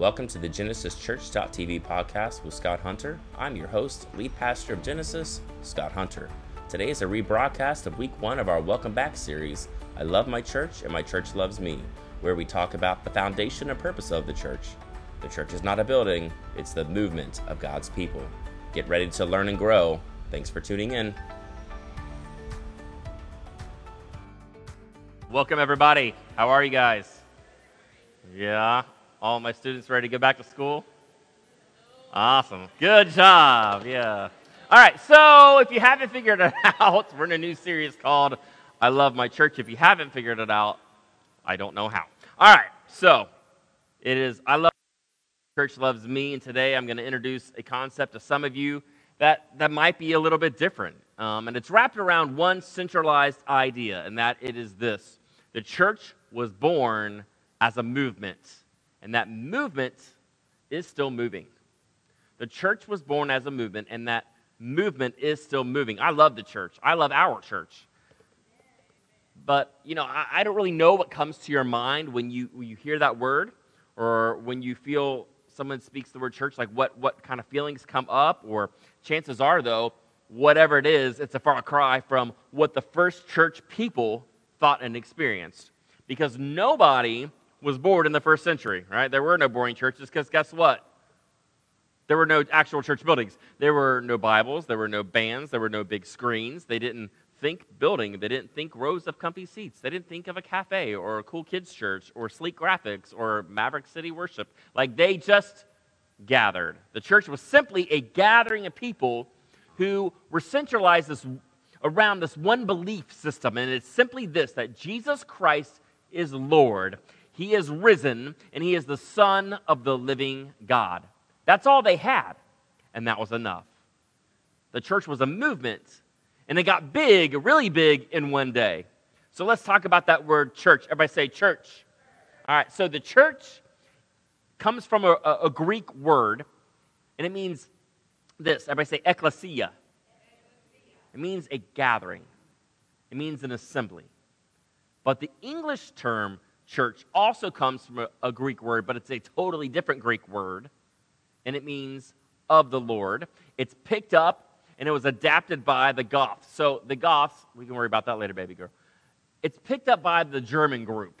Welcome to the Genesis Church.tv podcast with Scott Hunter. I'm your host, lead pastor of Genesis, Scott Hunter. Today is a rebroadcast of week one of our Welcome Back series, I Love My Church and My Church Loves Me, where we talk about the foundation and purpose of the church. The church is not a building, it's the movement of God's people. Get ready to learn and grow. Thanks for tuning in. Welcome, everybody. How are you guys? Yeah. All my students ready to go back to school? Awesome. Good job. Yeah. All right. So, if you haven't figured it out, we're in a new series called I Love My Church. If you haven't figured it out, I don't know how. All right. So, it is I Love Church Loves Me. And today I'm going to introduce a concept to some of you that, that might be a little bit different. Um, and it's wrapped around one centralized idea, and that it is this the church was born as a movement, and that movement is still moving. The church was born as a movement, and that movement is still moving. I love the church, I love our church. But, you know, I, I don't really know what comes to your mind when you, when you hear that word or when you feel someone speaks the word church, like what, what kind of feelings come up, or chances are, though, whatever it is, it's a far cry from what the first church people thought and experienced. Because nobody was bored in the first century, right? There were no boring churches because guess what? There were no actual church buildings. There were no Bibles. There were no bands. There were no big screens. They didn't think building. They didn't think rows of comfy seats. They didn't think of a cafe or a cool kids' church or sleek graphics or Maverick City worship. Like they just gathered. The church was simply a gathering of people who were centralized this, around this one belief system. And it's simply this that Jesus Christ is Lord. He is risen, and he is the Son of the living God. That's all they had, and that was enough. The church was a movement, and it got big, really big, in one day. So let's talk about that word church. Everybody say church. All right, so the church comes from a, a, a Greek word, and it means this. Everybody say ecclesia. It means a gathering, it means an assembly. But the English term church also comes from a, a, Greek word, but it's a totally different Greek word, and it means of the Lord. It's picked up and it was adapted by the Goths. So the Goths, we can worry about that later, baby girl. It's picked up by the German group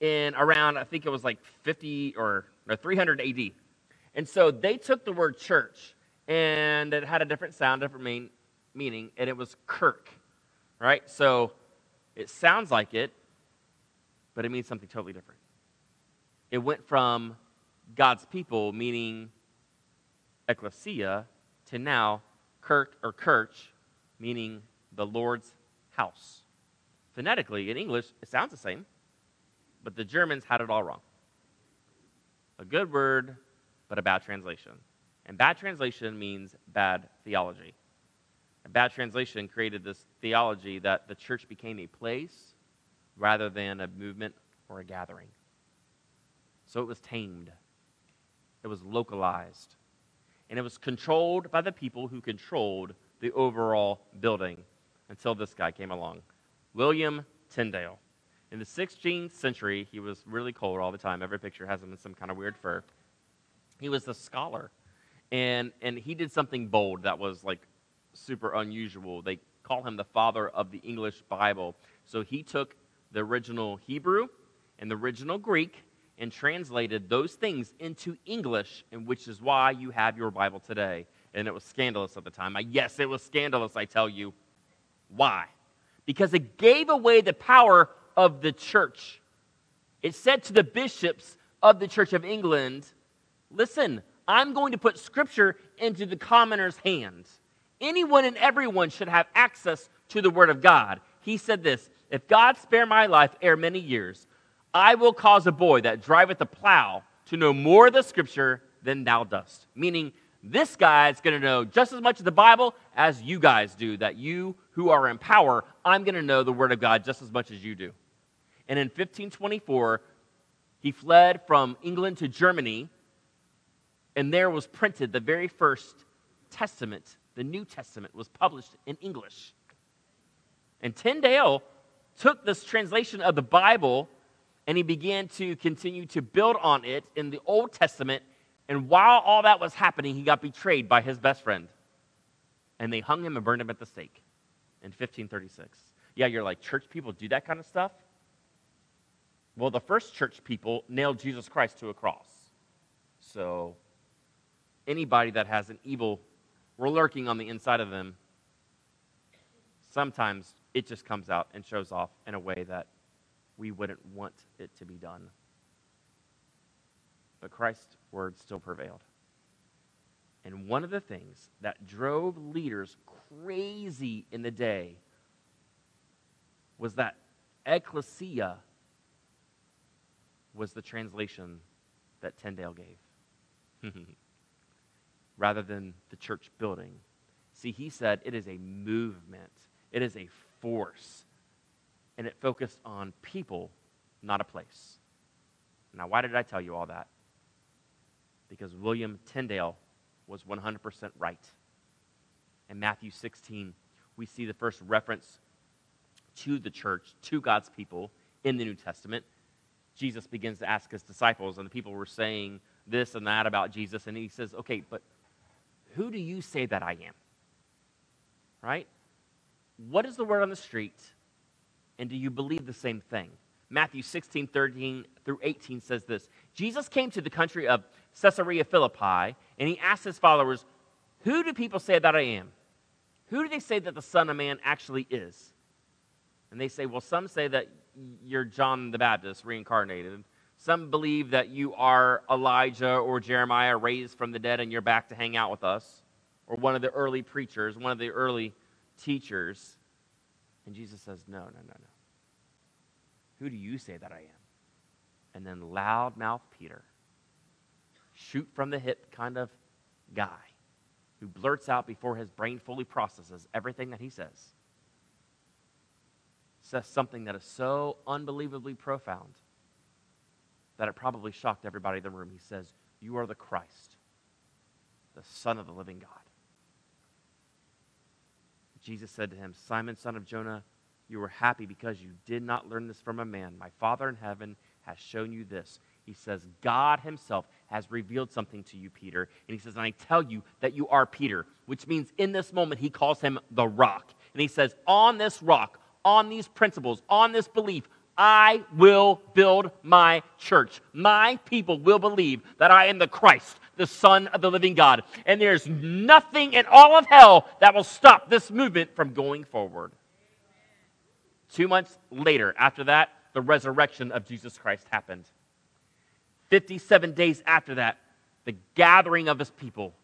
in around, I think it was like 50 or, or 300 AD. And so they took the word church and it had a different sound, different mean, meaning, and it was Kirk, right? So it sounds like it, but it means something totally different. It went from God's people, meaning ecclesia, to now kirk or kirch, meaning the Lord's house. Phonetically, in English, it sounds the same, but the Germans had it all wrong. A good word, but a bad translation. And bad translation means bad theology. A bad translation created this theology that the church became a place rather than a movement or a gathering. So it was tamed, it was localized, and it was controlled by the people who controlled the overall building until this guy came along William Tyndale. In the 16th century, he was really cold all the time. Every picture has him in some kind of weird fur. He was a scholar, and, and he did something bold that was like super unusual. They call him the father of the English Bible. So he took the original Hebrew and the original Greek and translated those things into English, and which is why you have your Bible today. And it was scandalous at the time. I, yes, it was scandalous, I tell you. Why? Because it gave away the power of the church. It said to the bishops of the Church of England, listen, I'm going to put scripture into the commoner's hands. Anyone and everyone should have access to the Word of God. He said this if God spare my life ere many years, I will cause a boy that driveth a plow to know more of the scripture than thou dost. Meaning, this guy is going to know just as much of the Bible as you guys do, that you who are in power, I'm going to know the Word of God just as much as you do. And in 1524, he fled from England to Germany, and there was printed the very first Testament, the New Testament, was published in English. And Tyndale took this translation of the Bible and he began to continue to build on it in the Old Testament. And while all that was happening, he got betrayed by his best friend. And they hung him and burned him at the stake in 1536. Yeah, you're like, church people do that kind of stuff? Well, the first church people nailed Jesus Christ to a cross. So anybody that has an evil lurking on the inside of them, sometimes it just comes out and shows off in a way that we wouldn't want it to be done. But Christ's word still prevailed. And one of the things that drove leaders crazy in the day was that ecclesia was the translation that Tyndale gave, rather than the church building. See, he said it is a movement, it is a force, and it focused on people, not a place. Now, why did I tell you all that? Because William Tyndale was 100% right. In Matthew 16, we see the first reference to the church, to God's people in the New Testament. Jesus begins to ask his disciples, and the people were saying this and that about Jesus, and he says, Okay, but who do you say that I am? Right? What is the word on the street? And do you believe the same thing? Matthew 16, 13 through 18 says this Jesus came to the country of Caesarea Philippi, and he asked his followers, Who do people say that I am? Who do they say that the Son of Man actually is? And they say, Well, some say that you're John the Baptist reincarnated. Some believe that you are Elijah or Jeremiah raised from the dead and you're back to hang out with us, or one of the early preachers, one of the early teachers. And Jesus says, No, no, no, no. Who do you say that I am? And then loudmouth Peter, shoot from the hip kind of guy who blurts out before his brain fully processes everything that he says says something that is so unbelievably profound that it probably shocked everybody in the room. He says, You are the Christ, the Son of the living God. Jesus said to him, Simon, son of Jonah, you were happy because you did not learn this from a man. My Father in heaven has shown you this. He says, God Himself has revealed something to you, Peter. And He says, And I tell you that you are Peter, which means in this moment He calls him the rock. And He says, On this rock, on these principles, on this belief, I will build my church. My people will believe that I am the Christ, the Son of the living God. And there's nothing in all of hell that will stop this movement from going forward. Two months later, after that, the resurrection of Jesus Christ happened. 57 days after that, the gathering of his people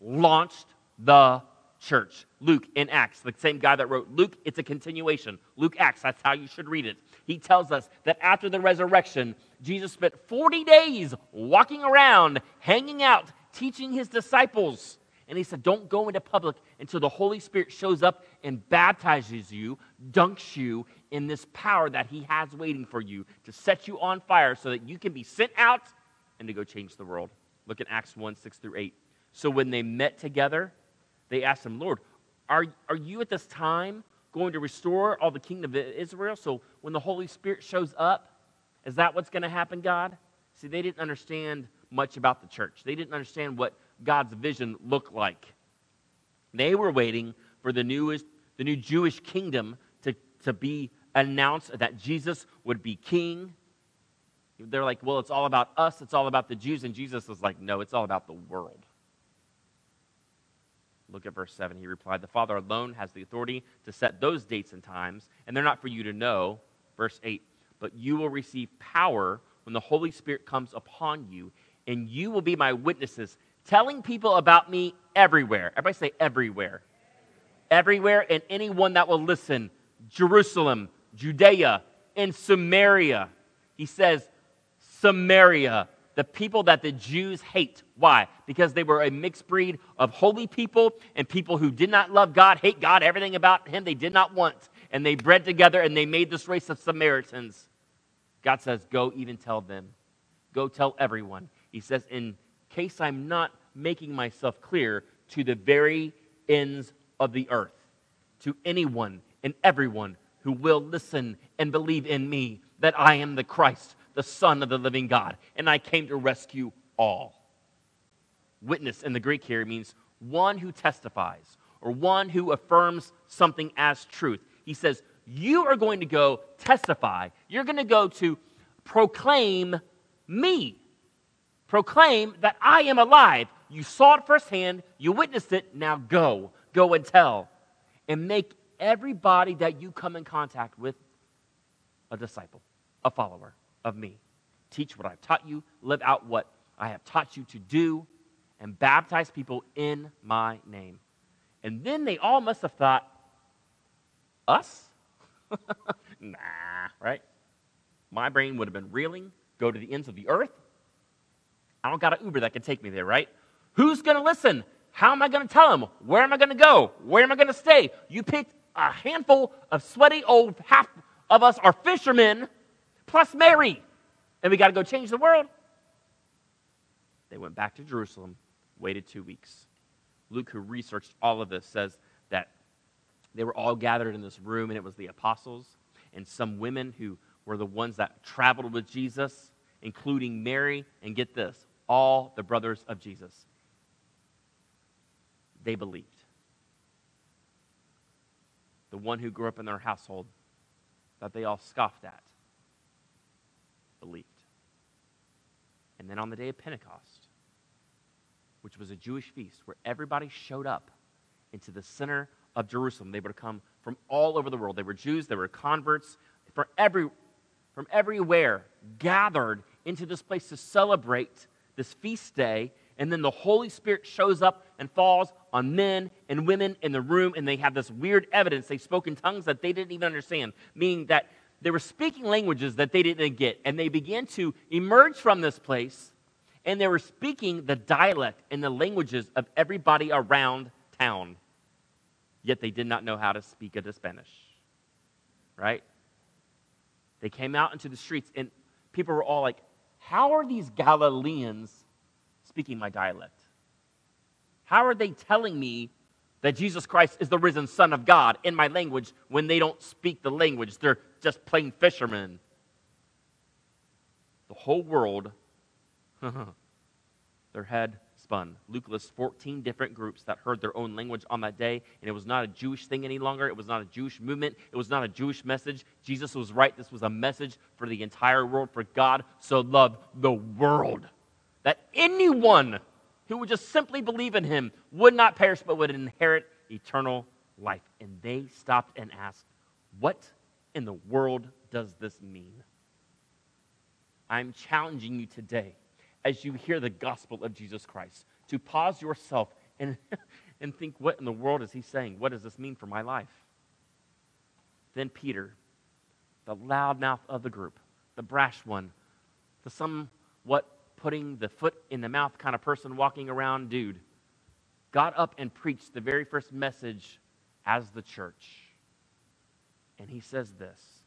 launched the church. Luke in Acts, the same guy that wrote Luke, it's a continuation. Luke Acts, that's how you should read it. He tells us that after the resurrection, Jesus spent 40 days walking around, hanging out, teaching his disciples. And he said, Don't go into public until the Holy Spirit shows up and baptizes you, dunks you in this power that he has waiting for you to set you on fire so that you can be sent out and to go change the world. Look at Acts 1 6 through 8. So when they met together, they asked him, Lord, are, are you at this time going to restore all the kingdom of Israel? So when the Holy Spirit shows up, is that what's going to happen, God? See, they didn't understand much about the church. They didn't understand what God's vision looked like. They were waiting for the newest, the new Jewish kingdom to, to be announced that Jesus would be king. They're like, well, it's all about us, it's all about the Jews. And Jesus was like, no, it's all about the world. Look at verse 7. He replied, The Father alone has the authority to set those dates and times, and they're not for you to know. Verse 8. But you will receive power when the Holy Spirit comes upon you, and you will be my witnesses, telling people about me everywhere. Everybody say everywhere. Everywhere, and anyone that will listen. Jerusalem, Judea, and Samaria. He says, Samaria, the people that the Jews hate. Why? Because they were a mixed breed of holy people and people who did not love God, hate God, everything about Him they did not want. And they bred together and they made this race of Samaritans. God says, Go even tell them. Go tell everyone. He says, In case I'm not making myself clear to the very ends of the earth, to anyone and everyone who will listen and believe in me that I am the Christ, the Son of the living God, and I came to rescue all. Witness in the Greek here means one who testifies or one who affirms something as truth. He says, You are going to go testify. You're going to go to proclaim me. Proclaim that I am alive. You saw it firsthand. You witnessed it. Now go. Go and tell. And make everybody that you come in contact with a disciple, a follower of me. Teach what I've taught you. Live out what I have taught you to do. And baptize people in my name. And then they all must have thought, us? nah, right? My brain would have been reeling, go to the ends of the earth. I don't got an Uber that can take me there, right? Who's going to listen? How am I going to tell them? Where am I going to go? Where am I going to stay? You picked a handful of sweaty old half of us are fishermen, plus Mary, and we got to go change the world. They went back to Jerusalem, waited two weeks. Luke, who researched all of this, says they were all gathered in this room, and it was the apostles and some women who were the ones that traveled with Jesus, including Mary, and get this, all the brothers of Jesus. They believed. The one who grew up in their household that they all scoffed at believed. And then on the day of Pentecost, which was a Jewish feast where everybody showed up into the center of Jerusalem. They would come from all over the world. They were Jews, they were converts from, every, from everywhere gathered into this place to celebrate this feast day. And then the Holy Spirit shows up and falls on men and women in the room, and they have this weird evidence. They spoke in tongues that they didn't even understand, meaning that they were speaking languages that they didn't get. And they began to emerge from this place, and they were speaking the dialect and the languages of everybody around town yet they did not know how to speak the Spanish. Right? They came out into the streets, and people were all like, How are these Galileans speaking my dialect? How are they telling me that Jesus Christ is the risen Son of God in my language when they don't speak the language? They're just plain fishermen. The whole world, their head spun. Luke lists 14 different groups that heard their own language on that day, and it was not a Jewish thing any longer. It was not a Jewish movement. It was not a Jewish message. Jesus was right. This was a message for the entire world, for God so loved the world that anyone who would just simply believe in him would not perish but would inherit eternal life. And they stopped and asked, What in the world does this mean? I'm challenging you today as you hear the gospel of Jesus Christ, to pause yourself and, and think, what in the world is he saying? What does this mean for my life? Then Peter, the loudmouth of the group, the brash one, the somewhat putting the foot in the mouth kind of person walking around dude, got up and preached the very first message as the church. And he says this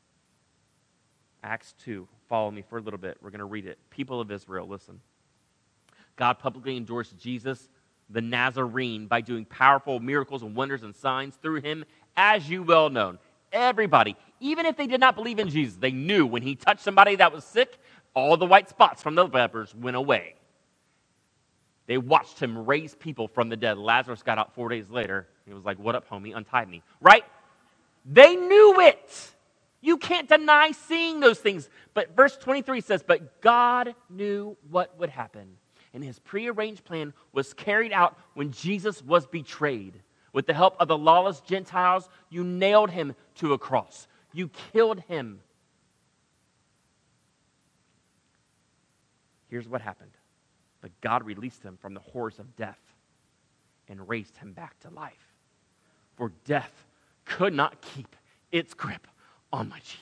Acts 2. Follow me for a little bit. We're going to read it. People of Israel, listen. God publicly endorsed Jesus, the Nazarene, by doing powerful miracles and wonders and signs through him, as you well know. Everybody, even if they did not believe in Jesus, they knew when he touched somebody that was sick, all the white spots from the lepers went away. They watched him raise people from the dead. Lazarus got out four days later. He was like, What up, homie? Untie me. Right? They knew it. You can't deny seeing those things. But verse 23 says, But God knew what would happen. And his prearranged plan was carried out when Jesus was betrayed. With the help of the lawless Gentiles, you nailed him to a cross. You killed him. Here's what happened. But God released him from the horrors of death and raised him back to life. For death could not keep its grip on my Jesus.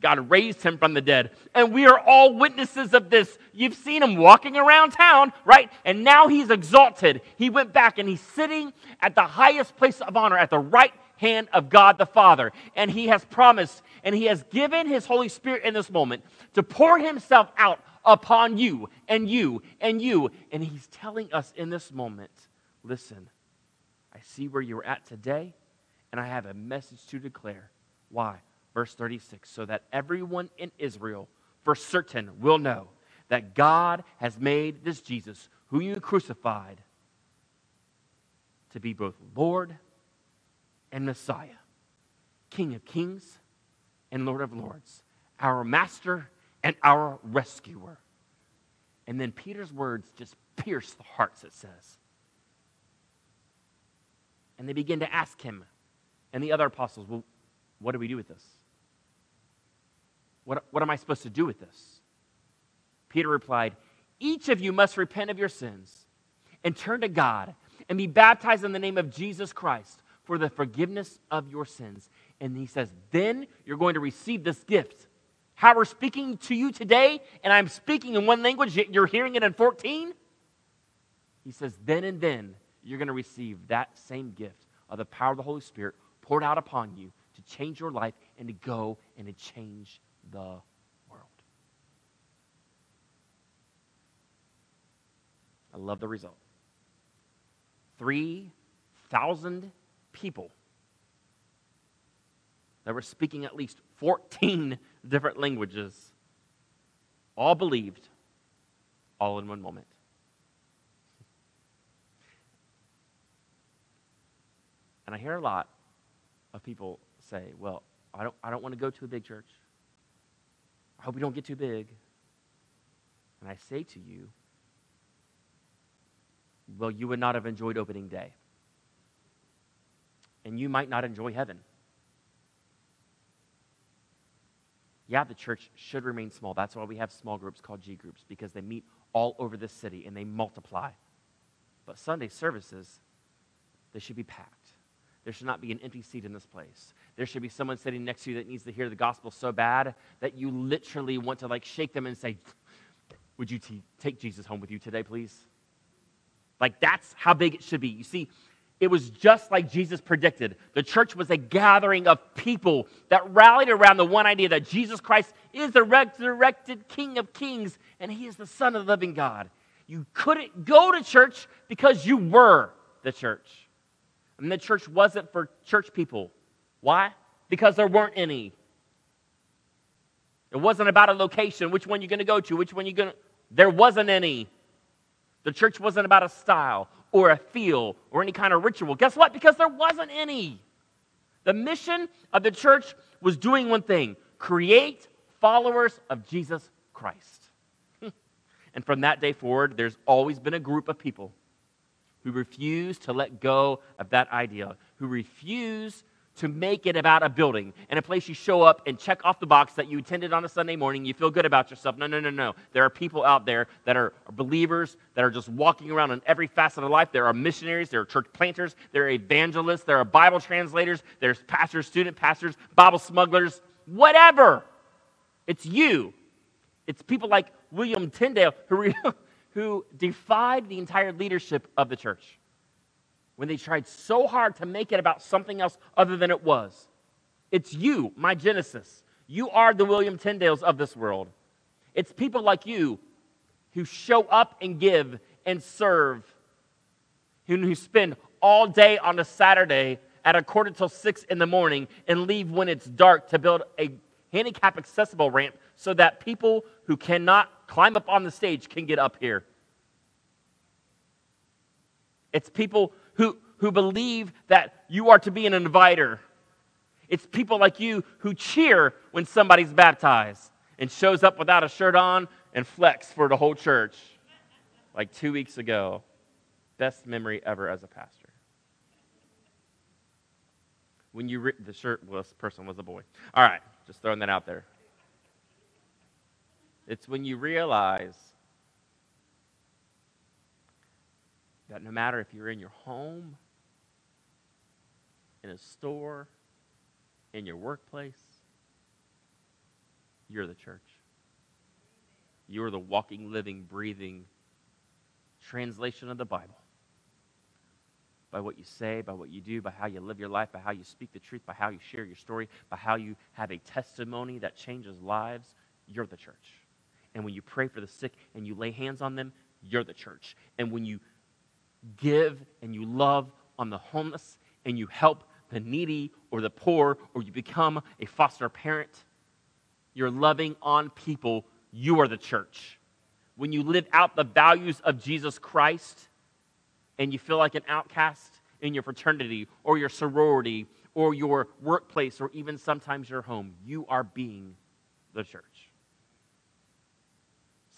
God raised him from the dead. And we are all witnesses of this. You've seen him walking around town, right? And now he's exalted. He went back and he's sitting at the highest place of honor at the right hand of God the Father. And he has promised and he has given his Holy Spirit in this moment to pour himself out upon you and you and you. And he's telling us in this moment listen, I see where you're at today, and I have a message to declare. Why? Verse 36 so that everyone in Israel, for certain will know that God has made this Jesus, who you crucified, to be both Lord and Messiah, King of kings and Lord of lords, our master and our rescuer. And then Peter's words just pierce the hearts, it says. And they begin to ask him and the other apostles, well, what do we do with this? What, what am I supposed to do with this? Peter replied, Each of you must repent of your sins and turn to God and be baptized in the name of Jesus Christ for the forgiveness of your sins. And he says, Then you're going to receive this gift. How we're speaking to you today, and I'm speaking in one language, you're hearing it in 14. He says, Then and then you're going to receive that same gift of the power of the Holy Spirit poured out upon you change your life and to go and to change the world. I love the result. 3,000 people that were speaking at least 14 different languages all believed all in one moment. And I hear a lot of people say, well, I don't, I don't want to go to a big church. I hope we don't get too big. And I say to you, well, you would not have enjoyed opening day. And you might not enjoy heaven. Yeah, the church should remain small. That's why we have small groups called G groups, because they meet all over the city and they multiply. But Sunday services, they should be packed. There should not be an empty seat in this place. There should be someone sitting next to you that needs to hear the gospel so bad that you literally want to like shake them and say, Would you t- take Jesus home with you today, please? Like that's how big it should be. You see, it was just like Jesus predicted. The church was a gathering of people that rallied around the one idea that Jesus Christ is the resurrected King of Kings and He is the Son of the living God. You couldn't go to church because you were the church. And the church wasn't for church people. Why? Because there weren't any. It wasn't about a location, which one you're going to go to, which one you're going to. There wasn't any. The church wasn't about a style or a feel or any kind of ritual. Guess what? Because there wasn't any. The mission of the church was doing one thing create followers of Jesus Christ. and from that day forward, there's always been a group of people who refuse to let go of that idea, who refuse to make it about a building and a place you show up and check off the box that you attended on a Sunday morning. You feel good about yourself. No, no, no, no. There are people out there that are believers that are just walking around in every facet of life. There are missionaries, there are church planters, there are evangelists, there are Bible translators, there's pastors, student pastors, Bible smugglers, whatever. It's you. It's people like William Tyndale who, who defied the entire leadership of the church when they tried so hard to make it about something else other than it was. It's you, my Genesis. You are the William Tyndales of this world. It's people like you who show up and give and serve, who spend all day on a Saturday at a quarter till six in the morning and leave when it's dark to build a handicap accessible ramp so that people who cannot climb up on the stage can get up here. It's people who, who believe that you are to be an inviter. It's people like you who cheer when somebody's baptized and shows up without a shirt on and flex for the whole church like two weeks ago. Best memory ever as a pastor. When you, re- the shirtless person was a boy. All right, just throwing that out there. It's when you realize that no matter if you're in your home, in a store, in your workplace, you're the church. You're the walking, living, breathing translation of the Bible. By what you say, by what you do, by how you live your life, by how you speak the truth, by how you share your story, by how you have a testimony that changes lives, you're the church. And when you pray for the sick and you lay hands on them, you're the church. And when you give and you love on the homeless and you help the needy or the poor or you become a foster parent, you're loving on people you are the church. When you live out the values of Jesus Christ and you feel like an outcast in your fraternity or your sorority or your workplace or even sometimes your home, you are being the church.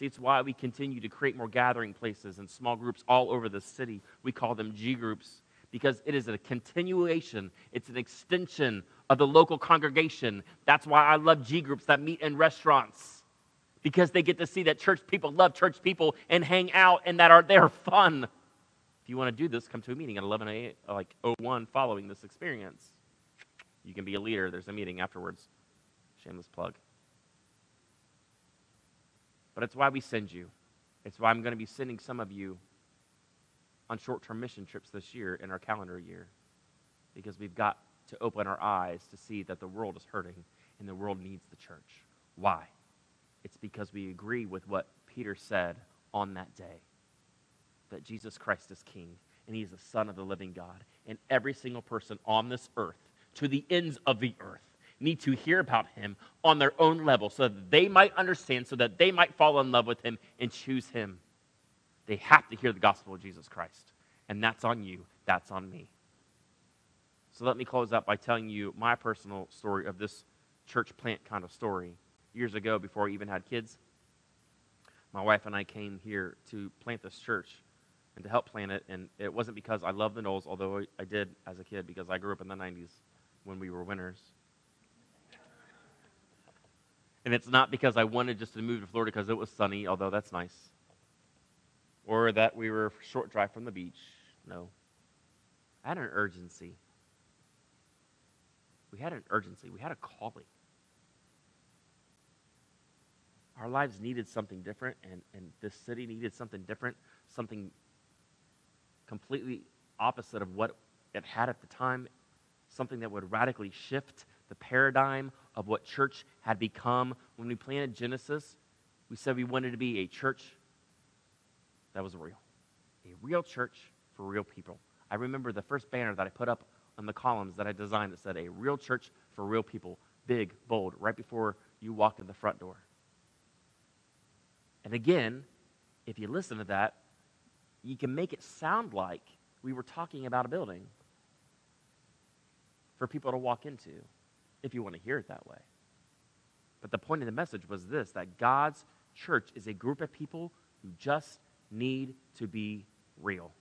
See, it's why we continue to create more gathering places and small groups all over the city. We call them G groups because it is a continuation, it's an extension of the local congregation. That's why I love G groups that meet in restaurants because they get to see that church people love church people and hang out and that are they're fun. If you want to do this, come to a meeting at 11 a, like 01 following this experience. You can be a leader. There's a meeting afterwards. Shameless plug. But it's why we send you. It's why I'm going to be sending some of you on short term mission trips this year in our calendar year. Because we've got to open our eyes to see that the world is hurting and the world needs the church. Why? It's because we agree with what Peter said on that day that Jesus Christ is King and He is the Son of the living God. And every single person on this earth, to the ends of the earth, need to hear about Him on their own level so that they might understand, so that they might fall in love with Him and choose Him. They have to hear the gospel of Jesus Christ. And that's on you, that's on me. So let me close out by telling you my personal story of this church plant kind of story. Years ago, before I even had kids, my wife and I came here to plant this church and to help plant it. And it wasn't because I love the Noles, although I did as a kid because I grew up in the 90s when we were winners. And it's not because I wanted just to move to Florida because it was sunny, although that's nice. Or that we were a short drive from the beach. No. I had an urgency. We had an urgency. We had a calling. Our lives needed something different, and, and this city needed something different, something completely opposite of what it had at the time, something that would radically shift the paradigm of what church had become. When we planted Genesis, we said we wanted to be a church that was real, a real church for real people. I remember the first banner that I put up on the columns that I designed that said, A real church for real people, big, bold, right before you walk in the front door. And again, if you listen to that, you can make it sound like we were talking about a building for people to walk into, if you want to hear it that way. But the point of the message was this that God's church is a group of people who just need to be real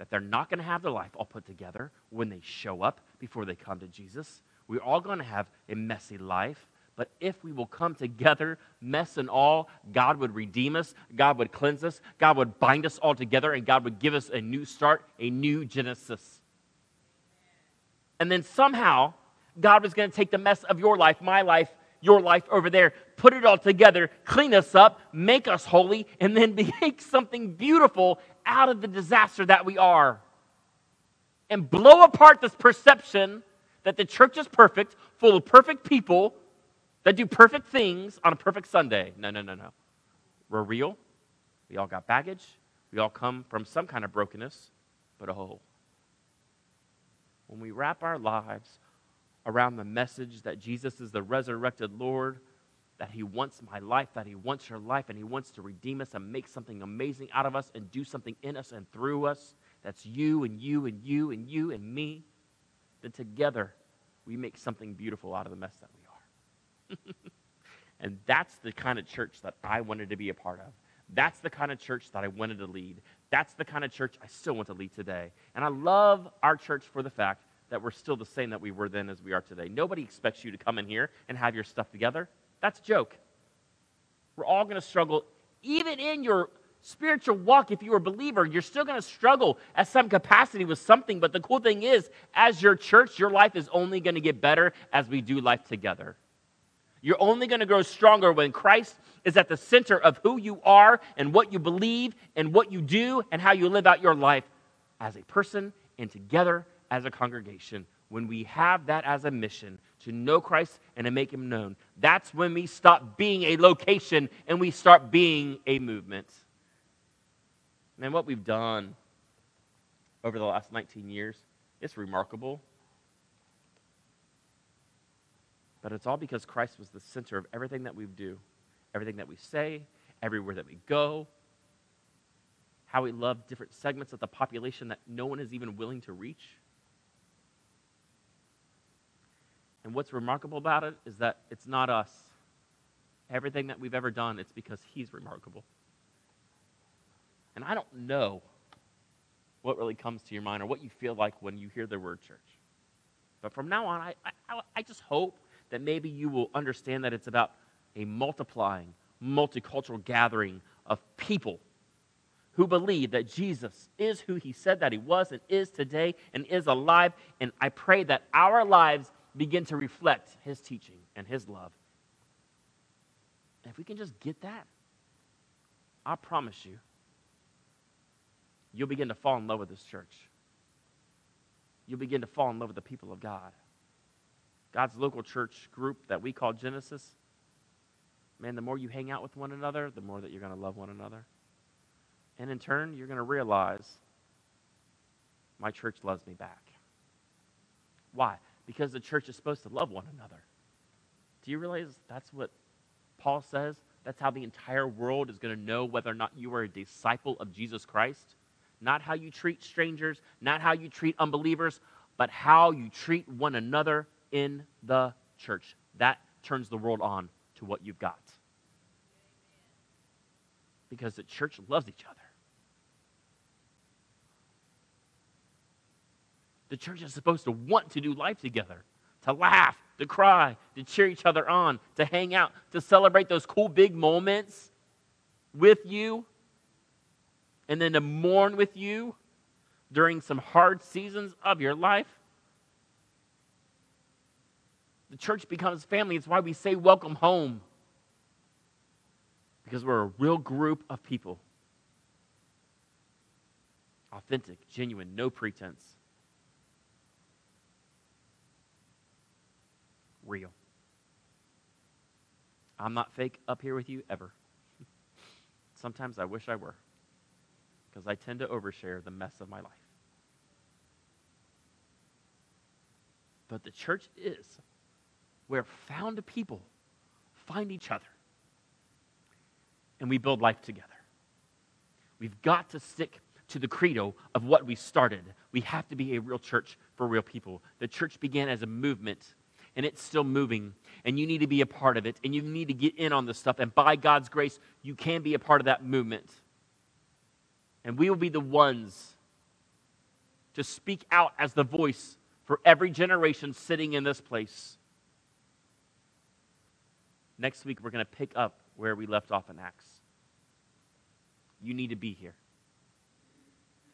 that they're not going to have their life all put together when they show up before they come to Jesus. We're all going to have a messy life. But if we will come together, mess and all, God would redeem us, God would cleanse us, God would bind us all together, and God would give us a new start, a new Genesis. And then somehow, God was going to take the mess of your life, my life, your life over there, put it all together, clean us up, make us holy, and then make something beautiful out of the disaster that we are. And blow apart this perception that the church is perfect, full of perfect people that do perfect things on a perfect Sunday. No, no, no, no. We're real. We all got baggage. We all come from some kind of brokenness, but whole. When we wrap our lives around the message that Jesus is the resurrected Lord, that He wants my life, that He wants your life, and He wants to redeem us and make something amazing out of us and do something in us and through us. That's you and you and you and you and me. Then together we make something beautiful out of the mess that we are. and that's the kind of church that I wanted to be a part of. That's the kind of church that I wanted to lead. That's the kind of church I still want to lead today. And I love our church for the fact that we're still the same that we were then as we are today. Nobody expects you to come in here and have your stuff together. That's a joke. We're all going to struggle. Even in your spiritual walk, if you're a believer, you're still going to struggle at some capacity with something. But the cool thing is, as your church, your life is only going to get better as we do life together. You're only going to grow stronger when Christ is at the center of who you are and what you believe and what you do and how you live out your life as a person and together as a congregation. When we have that as a mission, to know Christ and to make him known. That's when we stop being a location and we start being a movement. Man, what we've done over the last 19 years, it's remarkable. But it's all because Christ was the center of everything that we do. everything that we say, everywhere that we go, how we love different segments of the population that no one is even willing to reach. And what's remarkable about it is that it's not us. Everything that we've ever done, it's because He's remarkable. And I don't know what really comes to your mind or what you feel like when you hear the word church. But from now on, I, I, I just hope that maybe you will understand that it's about a multiplying, multicultural gathering of people who believe that Jesus is who he said that he was and is today and is alive. And I pray that our lives begin to reflect his teaching and his love. If we can just get that, I promise you, you'll begin to fall in love with this church. You'll begin to fall in love with the people of God. God's local church group that we call Genesis, man, the more you hang out with one another, the more that you're going to love one another. And in turn, you're going to realize my church loves me back. Why? Because the church is supposed to love one another. Do you realize that's what Paul says? That's how the entire world is going to know whether or not you are a disciple of Jesus Christ. Not how you treat strangers, not how you treat unbelievers, but how you treat one another in the church. That turns the world on to what you've got. Because the church loves each other. The church is supposed to want to do life together, to laugh, to cry, to cheer each other on, to hang out, to celebrate those cool big moments with you, and then to mourn with you during some hard seasons of your life. The church becomes family. It's why we say welcome home. Because we're a real group of people. Authentic, genuine, no pretense. Real. I'm not fake up here with you ever. Sometimes I wish I were, because I tend to overshare the mess of my life. But the church is where found people find each other and we build life together. We've got to stick to the credo of what we started. We have to be a real church for real people. The church began as a movement and it's still moving and you need to be a part of it and you need to get in on this stuff and by god's grace you can be a part of that movement. And we will be the ones to speak out as the voice for every generation sitting in this place. Next week we're going to pick up where we left off in acts. You need to be here.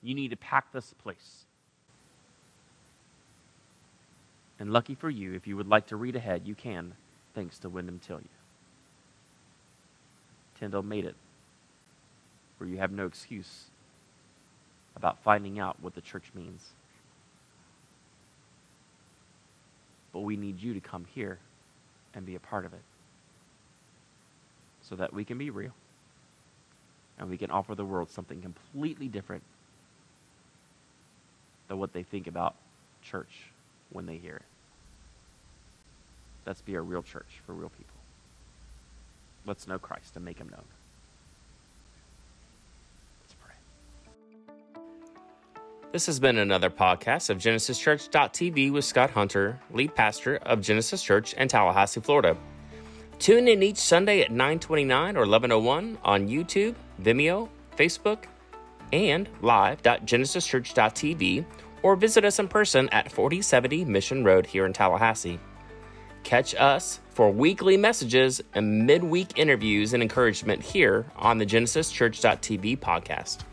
You need to pack this place And lucky for you, if you would like to read ahead, you can, thanks to Wyndham Tillieu. Tyndale made it where you have no excuse about finding out what the church means. But we need you to come here and be a part of it so that we can be real and we can offer the world something completely different than what they think about church when they hear it. Let's be a real church for real people. Let's know Christ and make him known. Let's pray. This has been another podcast of GenesisChurch.tv with Scott Hunter, lead pastor of Genesis Church in Tallahassee, Florida. Tune in each Sunday at 929 or 1101 on YouTube, Vimeo, Facebook, and live.genesischurch.tv or visit us in person at 4070 Mission Road here in Tallahassee. Catch us for weekly messages and midweek interviews and encouragement here on the GenesisChurch.tv podcast.